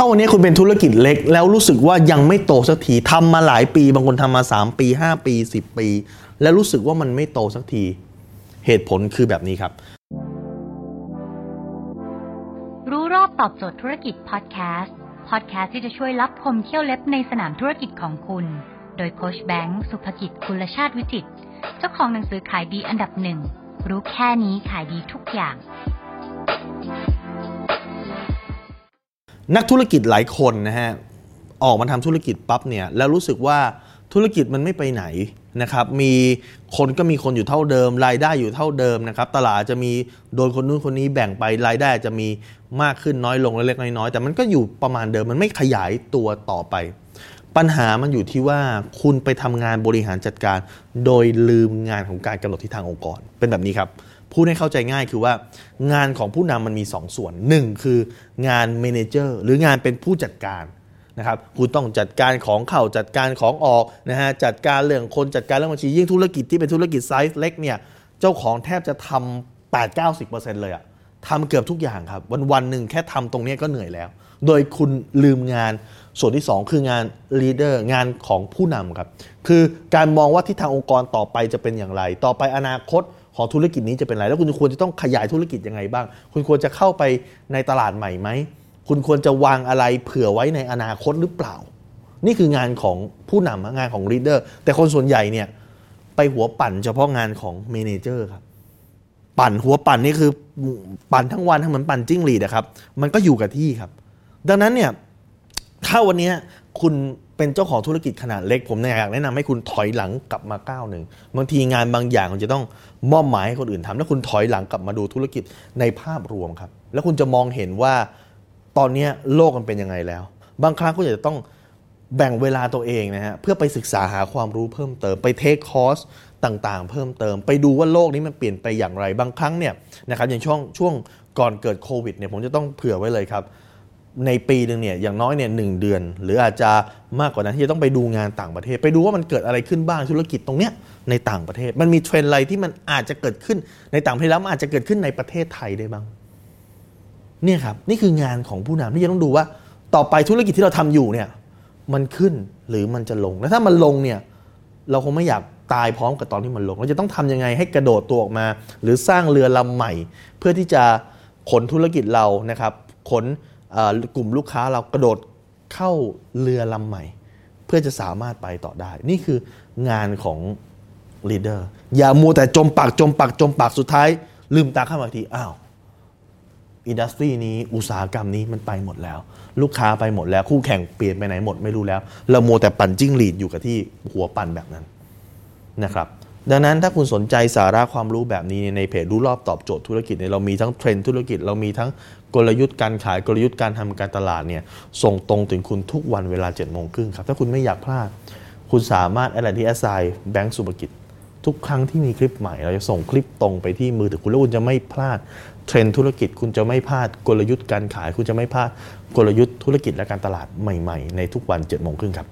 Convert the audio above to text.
ถ้าวันนี้คุณเป็นธุรกิจเล็ก แล้วรู้สึกว่ายังไม่โตสักทีทำมาหลายปี บางคนทำมา 3 ปี 5 ปี 10 ปี แล้วรู้สึกว่ามันไม่โตสักที เหตุผลคือแบบนี้ครับ รู้รอบตอบโจทย์ธุรกิจพอดแคสต์พอดแคสต์ที่จะช่วยรับพมเที่ยวเล็บในสนามธุรกิจของคุณ โดยโคชแบงค์สุภกิจคุลชาติวิจิตเจ้าของหนังสือขายดีอันดับหนึ่งรู้แค่นี้ขายดีทุกอย่าง นักธุรกิจหลายคนนะฮะออกมาทำธุรกิจปั๊บเนี่ยแล้วรู้สึกว่าธุรกิจมันไม่ไปไหนนะครับมีคนก็มีคนอยู่เท่าเดิม รายได้อยู่เท่าเดิมนะครับตลาดจะมีโดนคนนู้นคนนี้แบ่งไปรายได้จะมีมากขึ้นน้อยลงเล็กๆน้อยๆแต่มันก็อยู่ประมาณเดิมมันไม่ขยายตัวต่อไป ปัญหามันอยู่ที่ว่าคุณไปทำงานบริหารจัดการ โดยลืมงานของการกำหนดทิศทางองค์กร เป็นแบบนี้ครับพูดให้เข้าใจง่ายคือว่างานของผู้นำมันมี2ส่วน 1 คืองาน manager หรืองานเป็นผู้จัดการนะครับคุณต้องจัดการของเข้าจัดการของออกนะฮะจัดการเรื่องคนจัดการเรื่องบัญชียิ่งธุรกิจที่เป็นธุรกิจไซส์เล็กเนี่ยเจ้าของแทบจะทำ8-90%เลยอะ ทำเกือบทุกอย่างครับ วันวันๆหนึ่งแค่ทำตรงนี้ก็เหนื่อยแล้ว โดยคุณลืมงานส่วนที่ 2 คืองาน leader งานของผู้นำครับคือการมองว่าทิศทางองค์กรต่อไปจะเป็นอย่างไร ต่อไปอนาคตของธุรกิจนี้จะเป็นไร แล้วคุณควรจะต้องขยายธุรกิจยังไงบ้าง คุณควรจะเข้าไปในตลาดใหม่ไหมคุณควรจะวางอะไรเผื่อไว้ในอนาคตหรือเปล่า นี่คืองานของผู้นำงานของ leader แต่คนส่วนใหญ่เนี่ยไปหัวปั่นเฉพาะงานของ manager ครับ ปั่นหัวปั่นนี่คือปั่นทั้งวันทั้งเหมือนปั่นจิ้งหรีดอะครับ มันก็อยู่กับที่ครับ ดังนั้นเนี่ยถ้าวันนี้คุณเป็นเจ้าของธุรกิจขนาดเล็ก ผมอยากแนะนำให้คุณถอยหลังกลับมาก้าวหนึ่งบางทีงานบางอย่างคุณจะต้องมอบหมายให้คนอื่นทำแล้วคุณถอยหลังกลับมาดูธุรกิจในภาพรวมครับ แล้วคุณจะมองเห็นว่าตอนนี้โลกมันเป็นยังไงแล้ว บางครั้งคุณอาจจะต้องแบ่งเวลาตัวเองนะฮะเพื่อไปศึกษาหาความรู้เพิ่มเติมไปเทคคอร์ส ต่างๆ เพิ่มเติม ไปดูว่าโลกนี้มันเปลี่ยนไปอย่างไรบางครั้งเนี่ยนะครับอย่างช่วงช่วงก่อนเกิดโควิดเนี่ยผมจะต้องเผื่อไว้เลยครับ ในปีหนึ่งเนี่ยอย่างน้อยเนี่ยหนึ่งเดือน หรืออาจจะมากกว่านั้นที่จะต้องไปดูงานต่างประเทศ ไปดูว่ามันเกิดอะไรขึ้นบ้างธุรกิจตรงเนี้ยในต่างประเทศ มันมีเทรนด์อะไรที่มันอาจจะเกิดขึ้นในต่างประเทศแล้วมันอาจจะเกิดขึ้นในประเทศไทยได้บ้างเนี่ยครับนี่คืองานของผู้นำที่จะต้องดูว่าต่อไปธุรกิจที่เราทำอยู่เนี่ยมันขึ้นหรือมันจะลง แล้วถ้ามันลงเนี่ยเราคงไม่อยาก ตายพร้อมกับตอนที่มันลง เราจะต้องทำยังไงให้กระโดดตัวออกมา หรือสร้างเรือลำใหม่ เพื่อที่จะขนธุรกิจเรานะครับขนกลุ่มลูกค้าเรากระโดดเข้าเรือลำใหม่ เพื่อจะสามารถไปต่อได้ นี่คืองานของ leader อย่ามัวแต่จมปลักจมปลักจมปลักสุดท้าย ลืมตาขึ้นมาทีอ้าว industry นี้อุตสาหกรรมนี้มันไปหมดแล้ว ลูกค้าไปหมดแล้ว คู่แข่งเปลี่ยนไปไหนหมดไม่รู้แล้ว เรามัวแต่ปั่นจิ้งหรีดอยู่กับที่หัวปั่นแบบนั้น นะครับดังนั้นถ้าคุณสนใจสาระความรู้แบบนี้ในเพจรู้รอบตอบโจทย์ธุรกิจเนี่ยเรามีทั้งเทรนด์ธุรกิจ เรามีทั้งกลยุทธ์การขายกลยุทธ์การทำการตลาดเนี่ยส่งตรงถึงคุณทุกวันเวลา7จ็ดโมงครึ่งครับถ้าคุณไม่อยากพลาด คุณสามารถ add ไลน์ที่ @ไซแบงก์สุภกิจ ทุกครั้งที่มีคลิปใหม่ เราจะส่งคลิปตรงไปที่มือถือคุณแล้วคุณจะไม่พลาดเทรนด์ธุรกิจ คุณจะไม่พลาดกลยุทธ์การขาย คุณจะไม่พลาดกลยุทธ์ธุรกิจและการตลาดใหม่ ๆ ในทุกวัน7จ็ดโมงครึ่งครับ